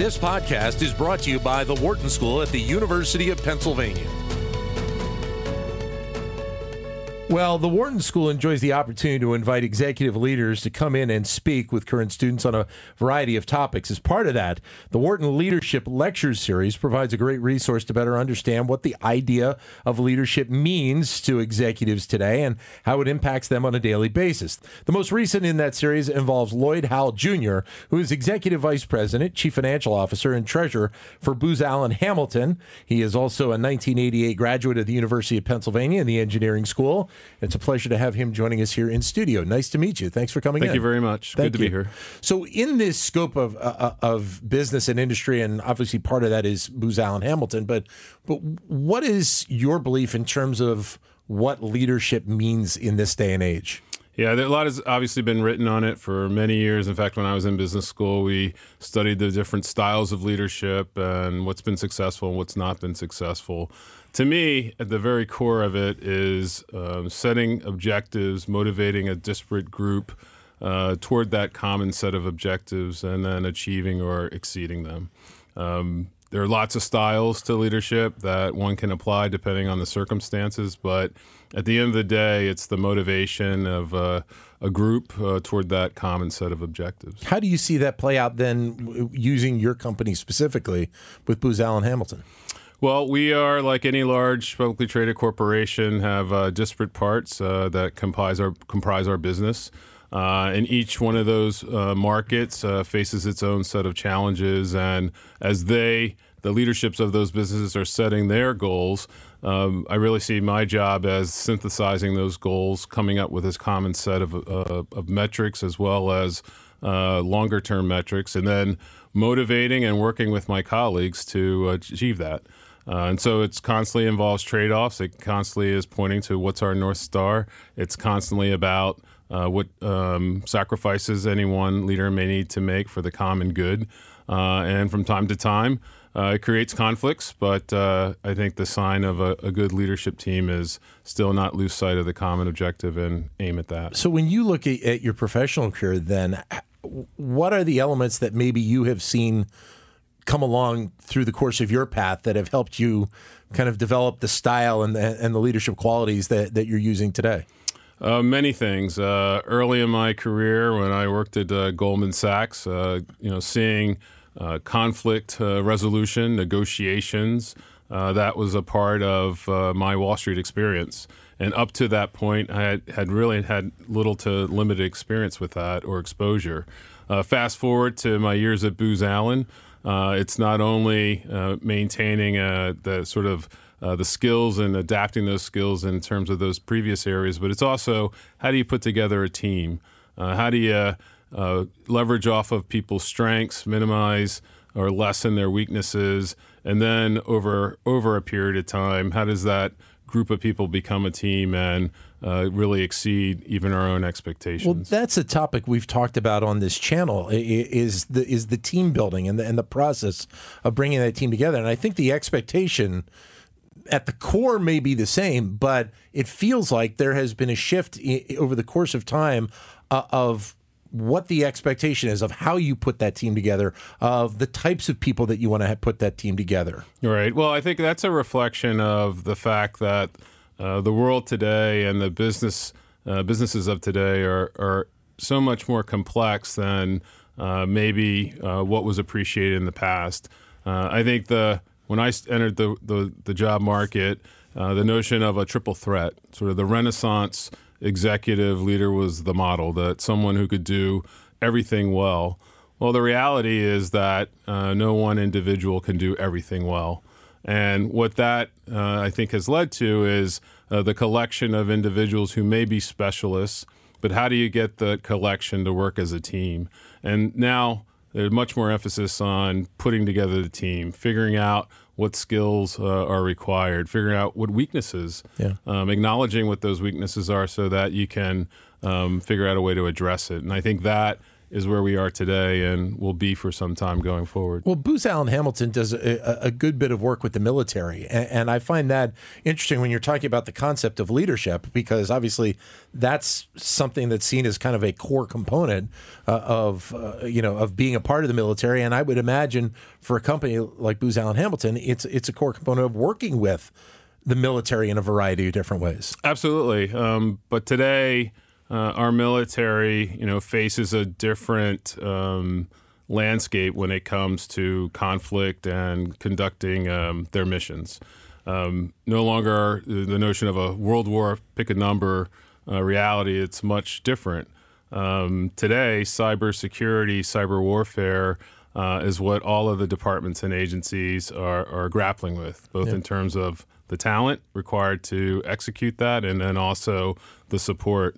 This podcast is brought to you by the Wharton School at the University of Pennsylvania. Well, the Wharton School enjoys the opportunity to invite executive leaders to come in and speak with current students on a variety of topics. As part of that, the Wharton Leadership Lecture Series provides a great resource to better understand what the idea of leadership means to executives today and how it impacts them on a daily basis. The most recent in that series involves Lloyd Howell Jr., who is Executive Vice President, Chief Financial Officer, and Treasurer for Booz Allen Hamilton. He is also a 1988 graduate of the University of Pennsylvania in the Engineering School. It's a pleasure to have him joining us here in studio. Nice to meet you. Thanks for coming Thank in. you very much. Thank Good to be here. So, in this scope of uh, of business and industry, and obviously part of that is Booz Allen Hamilton, but but what is your belief in terms of what leadership means in this day and age? Yeah, a lot has obviously been written on it for many years. In fact, when I was in business school, we studied the different styles of leadership and what's been successful and what's not been successful. To me, at the very core of it is um, setting objectives, motivating a disparate group uh, toward that common set of objectives, and then achieving or exceeding them. Um, there are lots of styles to leadership that one can apply depending on the circumstances, but at the end of the day, it's the motivation of uh, a group uh, toward that common set of objectives. How do you see that play out then, using your company specifically with Booz Allen Hamilton? Well, we are like any large publicly traded corporation, have uh, disparate parts uh, that comprise our comprise our business. Uh, and each one of those uh, markets uh, faces its own set of challenges. And as they, the leaderships of those businesses, are setting their goals, um, I really see my job as synthesizing those goals, coming up with this common set of, uh, of metrics as well as longer term metrics, and then motivating and working with my colleagues to achieve that. Uh, and so it's constantly involves trade offs. It constantly is pointing to what's our North Star. It's constantly about uh, what um, sacrifices any one leader may need to make for the common good. Uh, and from time to time, uh, it creates conflicts, but uh, I think the sign of a, a good leadership team is still not lose sight of the common objective and aim at that. So, when you look at, at your professional career, then what are the elements that maybe you have seen come along through the course of your path that have helped you kind of develop the style and the, and the leadership qualities that, that you're using today? Uh, many things. Uh, early in my career, when I worked at uh, Goldman Sachs, uh, you know, seeing uh, conflict uh, resolution, negotiations, that was a part of my Wall Street experience. And up to that point, I had, had really had little to limited experience with that or exposure. Fast forward to my years at Booz Allen, uh, it's not only uh, maintaining uh, the sort of uh, the skills and adapting those skills in terms of those previous areas, but it's also how do you put together a team? Uh, how do you uh, leverage off of people's strengths, minimize or lessen their weaknesses, and then over over a period of time, how does that group of people become a team and uh, really exceed even our own expectations? Well, that's a topic we've talked about on this channel is the is the team building and the, and the process of bringing that team together. And I think the expectation at the core may be the same, but it feels like there has been a shift i- over the course of time uh, of what the expectation is of how you put that team together, of the types of people that you want to put that team together. Right. Well, I think that's a reflection of the fact that uh, the world today and the business uh, businesses of today are are so much more complex than uh, maybe uh, what was appreciated in the past. Uh, I think the when I entered the the, the job market, uh, the notion of a triple threat, sort of the Renaissance executive leader, was the model that someone who could do everything well. Well, the reality is that uh, no one individual can do everything well. And what that, uh, I think, has led to is uh, the collection of individuals who may be specialists, but how do you get the collection to work as a team? And now there's much more emphasis on putting together the team, figuring out what skills uh, are required, figuring out what weaknesses, Yeah. um, acknowledging what those weaknesses are so that you can um, figure out a way to address it. And I think that is where we are today and will be for some time going forward. Well, Booz Allen Hamilton does a, a, good bit of work with the military, and, and, I find that interesting when you're talking about the concept of leadership, because obviously that's something that's seen as kind of a core component uh, of uh, you know of being a part of the military. And I would imagine for a company like Booz Allen Hamilton, it's it's a core component of working with the military in a variety of different ways. Absolutely, um, but today uh, our military, you know, faces a different um, landscape when it comes to conflict and conducting um, their missions. Um, no longer the notion of a World War, pick a number uh, reality. It's much different. Um, today, cybersecurity, cyber warfare uh, is what all of the departments and agencies are, are grappling with, both yeah. in terms of the talent required to execute that and then also the support.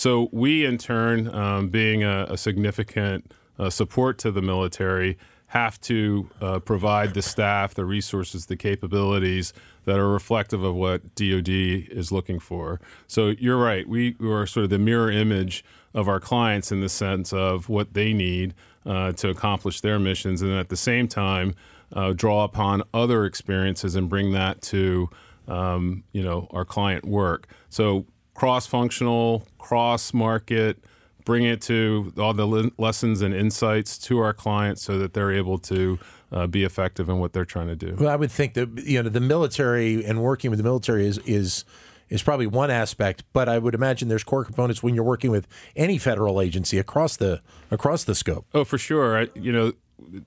So we, in turn, um, being a, a significant uh, support to the military, have to uh, provide the staff, the resources, the capabilities that are reflective of what DoD is looking for. So you're right. We, we are sort of the mirror image of our clients in the sense of what they need uh, to accomplish their missions, and at the same time, uh, draw upon other experiences and bring that to um, you know our client work. So cross functional, cross market, bring it to all the le- lessons and insights to our clients so that they're able to uh, be effective in what they're trying to do. Well, I would think that you know the military and working with the military is is is probably one aspect, but I would imagine there's core components when you're working with any federal agency across the across the scope. Oh, for sure. I, you know,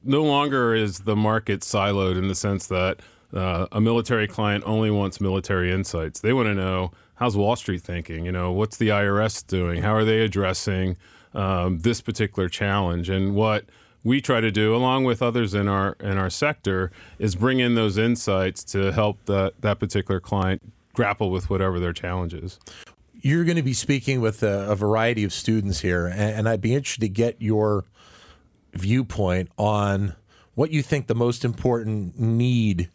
no longer is the market siloed in the sense that uh, a military client only wants military insights. They want to know how's Wall Street thinking? You know, what's the IRS doing? How are they addressing um, this particular challenge? And what we try to do, along with others in our in our sector, is bring in those insights to help that that particular client grapple with whatever their challenge is. You're going to be speaking with a, a variety of students here, and, and I'd be interested to get your viewpoint on what you think the most important need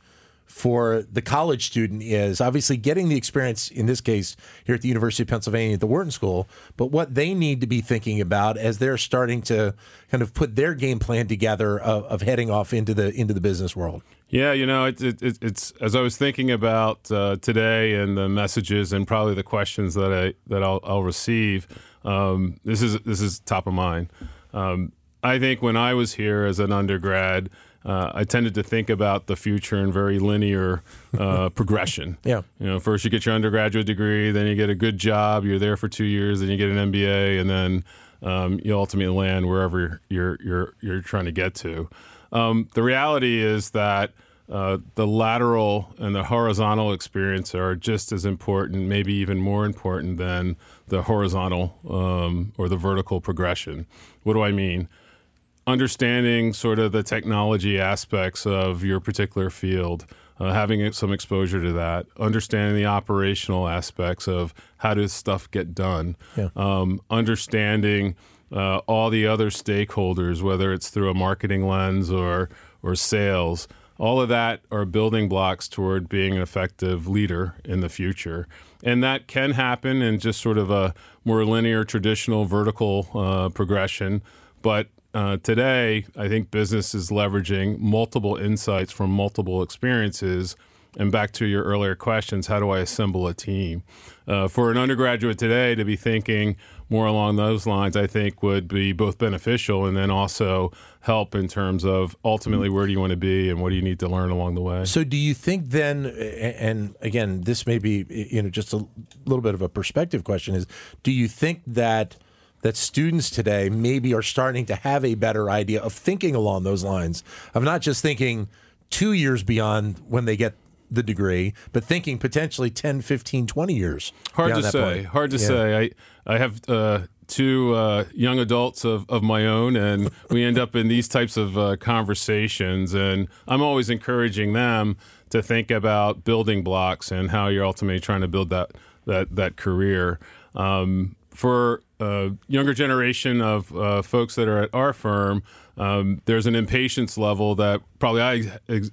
for the college student is obviously getting the experience in this case here at the University of Pennsylvania at the Wharton School, but what they need to be thinking about as they're starting to kind of put their game plan together of, of heading off into the into the business world. Yeah, you know, it, it, it's as I was thinking about uh, today and the messages and probably the questions that I that I'll, I'll receive. Um, this is this is top of mind. Um, I think when I was here as an undergrad uh, I tended to think about the future in very linear uh, progression. Yeah. You know, first you get your undergraduate degree, then you get a good job, you're there for two years, then you get an MBA, and then um, you ultimately land wherever you're you're you're trying to get to. Um, the reality is that uh, the lateral and the horizontal experience are just as important, maybe even more important than the horizontal um, or the vertical progression. What do I mean? Understanding sort of the technology aspects of your particular field, uh, having some exposure to that, understanding the operational aspects of how does stuff get done, yeah. um, understanding uh, all the other stakeholders, whether it's through a marketing lens or or sales. All of that are building blocks toward being an effective leader in the future. And that can happen in just sort of a more linear, traditional, vertical uh, progression. But uh, today, I think business is leveraging multiple insights from multiple experiences. And back to your earlier questions, how do I assemble a team? Uh, for an undergraduate today to be thinking more along those lines, I think would be both beneficial and then also help in terms of ultimately where do you want to be and what do you need to learn along the way. So, do you think then, and again, this may be you know just a little bit of a perspective question, is do you think that that students today maybe are starting to have a better idea of thinking along those lines of not just thinking two years beyond when they get the degree, but thinking potentially 10, 15, 20 years. Hard to say. Point. Hard to yeah. say. I, I have uh, two uh, young adults of, of my own, and we end up in these types of uh, conversations. And I'm always encouraging them to think about building blocks and how you're ultimately trying to build that, that, that career. Um, for a younger generation of uh, folks that are at our firm, um, there's an impatience level that probably I,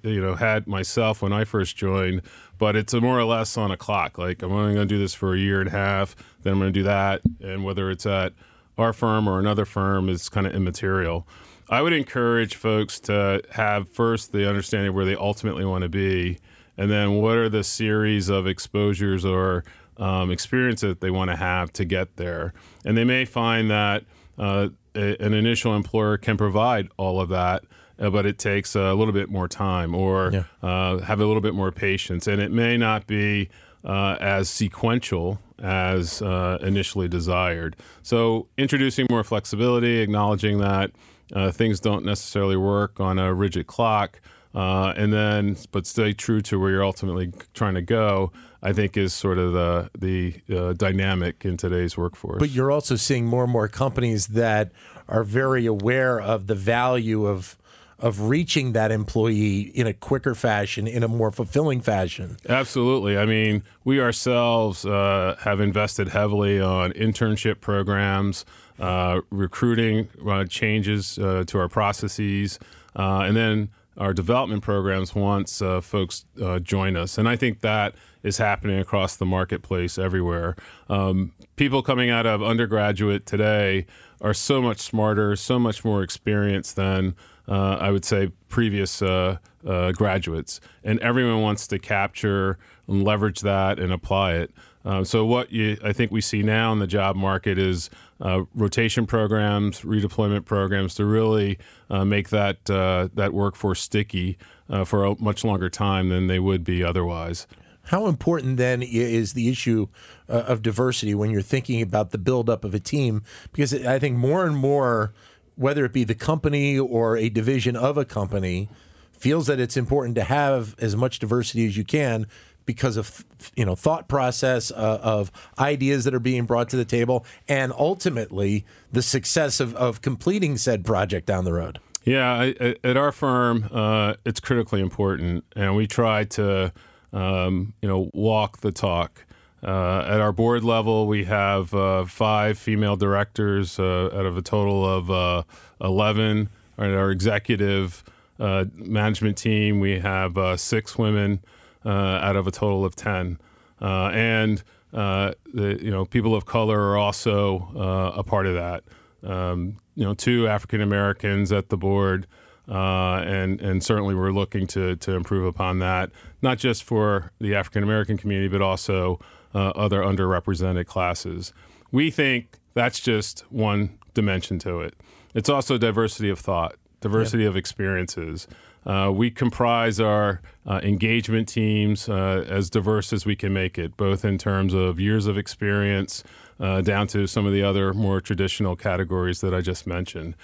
you know, had myself when I first joined. But it's more or less on a clock. Like I'm only going to do this for a year and a half, then I'm going to do that, and whether it's at our firm or another firm is kind of immaterial. I would encourage folks to have first the understanding where they ultimately want to be, and then what are the series of exposures or um, experience that they want to have to get there. And they may find that uh, a, an initial employer can provide all of that. Uh, but it takes a little bit more time or yeah. uh, have a little bit more patience. And it may not be uh, as sequential as uh, initially desired. So, introducing more flexibility, acknowledging that uh, things don't necessarily work on a rigid clock, uh, and then but stay true to where you're ultimately trying to go. I think is sort of the the uh, dynamic in today's workforce. But you're also seeing more and more companies that are very aware of the value of of reaching that employee in a quicker fashion, in a more fulfilling fashion. Absolutely. I mean, we ourselves uh, have invested heavily on internship programs, uh, recruiting uh, changes uh, to our processes, uh, and then our development programs once uh, folks uh, join us. And I think that is happening across the marketplace everywhere. Um, people coming out of undergraduate today are so much smarter, so much more experienced than uh, I would say previous uh, graduates. And everyone wants to capture and leverage that and apply it. Uh, so what you, I think we see now in the job market is uh, rotation programs, redeployment programs to really uh, make that uh, that workforce sticky uh, for a much longer time than they would be otherwise. How important then is the issue uh, of diversity when you're thinking about the buildup of a team? Because I think more and more, whether it be the company or a division of a company, feels that it's important to have as much diversity as you can because of you know thought process uh, of ideas that are being brought to the table and ultimately the success of, of completing said project down the road. Yeah I, at our firm uh, it's critically important and we try to um, you know walk the talk. Uh, at our board level we have uh, five female directors uh, out of a total of uh, 11 at our executive management team we have six women uh, out of a total of 10. Uh, and uh, the, you know, people of color are also a part of that. Um, you know, two African Americans at the board, uh, and and certainly we're looking to to improve upon that, not just for the African American community, but also uh, other underrepresented classes. We think that's just one dimension to it. It's also diversity of thought, diversity yep. of experiences. Uh, we comprise our uh, engagement teams uh, as diverse as we can make it, both in terms of years of experience uh, down to some of the other more traditional categories that I just mentioned.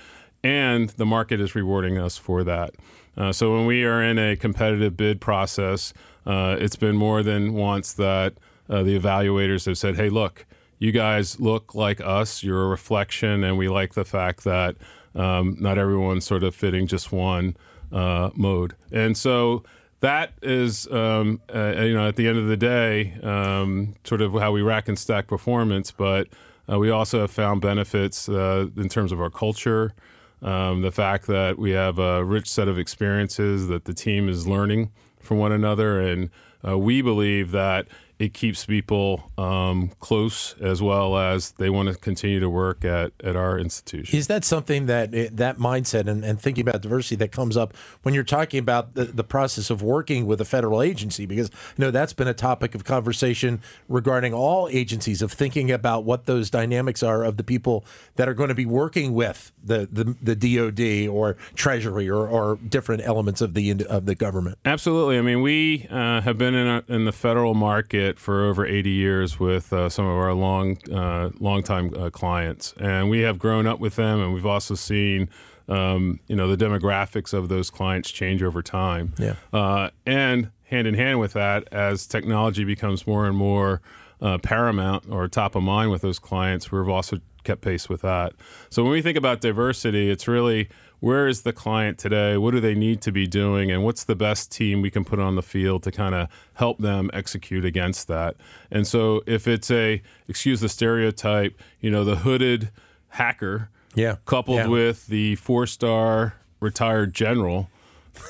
And the market is rewarding us for that. Uh, so when we are in a competitive bid process, uh, it's been more than once that the evaluators have said, hey, look, you guys look like us, you're a reflection, and we like the fact that um, not everyone sort of fitting just one uh, mode. And so that is, um, uh, you know, at the end of the day, um, sort of how we rack and stack performance. But uh, we also have found benefits uh, in terms of our culture, um, the fact that we have a rich set of experiences that the team is learning from one another, and uh, we believe that it keeps people um, close as well as they want to continue to work at, at our institution. Is that something that eh, that mindset and, and thinking about diversity that comes up when you're talking about the, the process of working with a federal agency? Because you know that's been a topic of conversation regarding all agencies of thinking about what those dynamics are of the people that are going to be working with the the, the DoD or Treasury or, or different elements of the of the government. Absolutely. I mean, we uh, have been in, a, in the federal market it for over 80 years with uh, some of our long, uh, long-time uh, clients, and we have grown up with them, and we've also seen. Um, you know the demographics of those clients change over time, yeah. Uh, and hand in hand with that, as technology becomes more and more uh, paramount or top of mind with those clients, we've also kept pace with that. So when we think about diversity, it's really where is the client today? What do they need to be doing? And what's the best team we can put on the field to kind of help them execute against that? And so if it's a, excuse the stereotype, you know, the hooded hacker yeah. coupled yeah. with the four star retired general,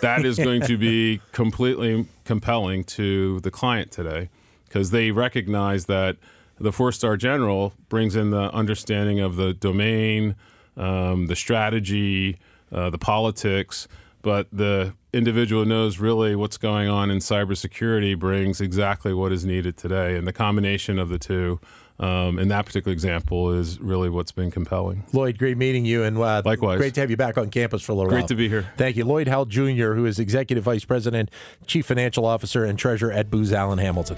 that is going to be completely compelling to the client today because they recognize that the four star general brings in the understanding of the domain, um, the strategy, uh, the politics, but the individual knows really what's going on in cybersecurity brings exactly what is needed today. And the combination of the two um, in that particular example is really what's been compelling. Lloyd, great meeting you, and uh, likewise, great to have you back on campus for a little great while. Great to be here. Thank you, Lloyd Howell Jr., who is Executive Vice President, Chief Financial Officer, and Treasurer at Booz Allen Hamilton.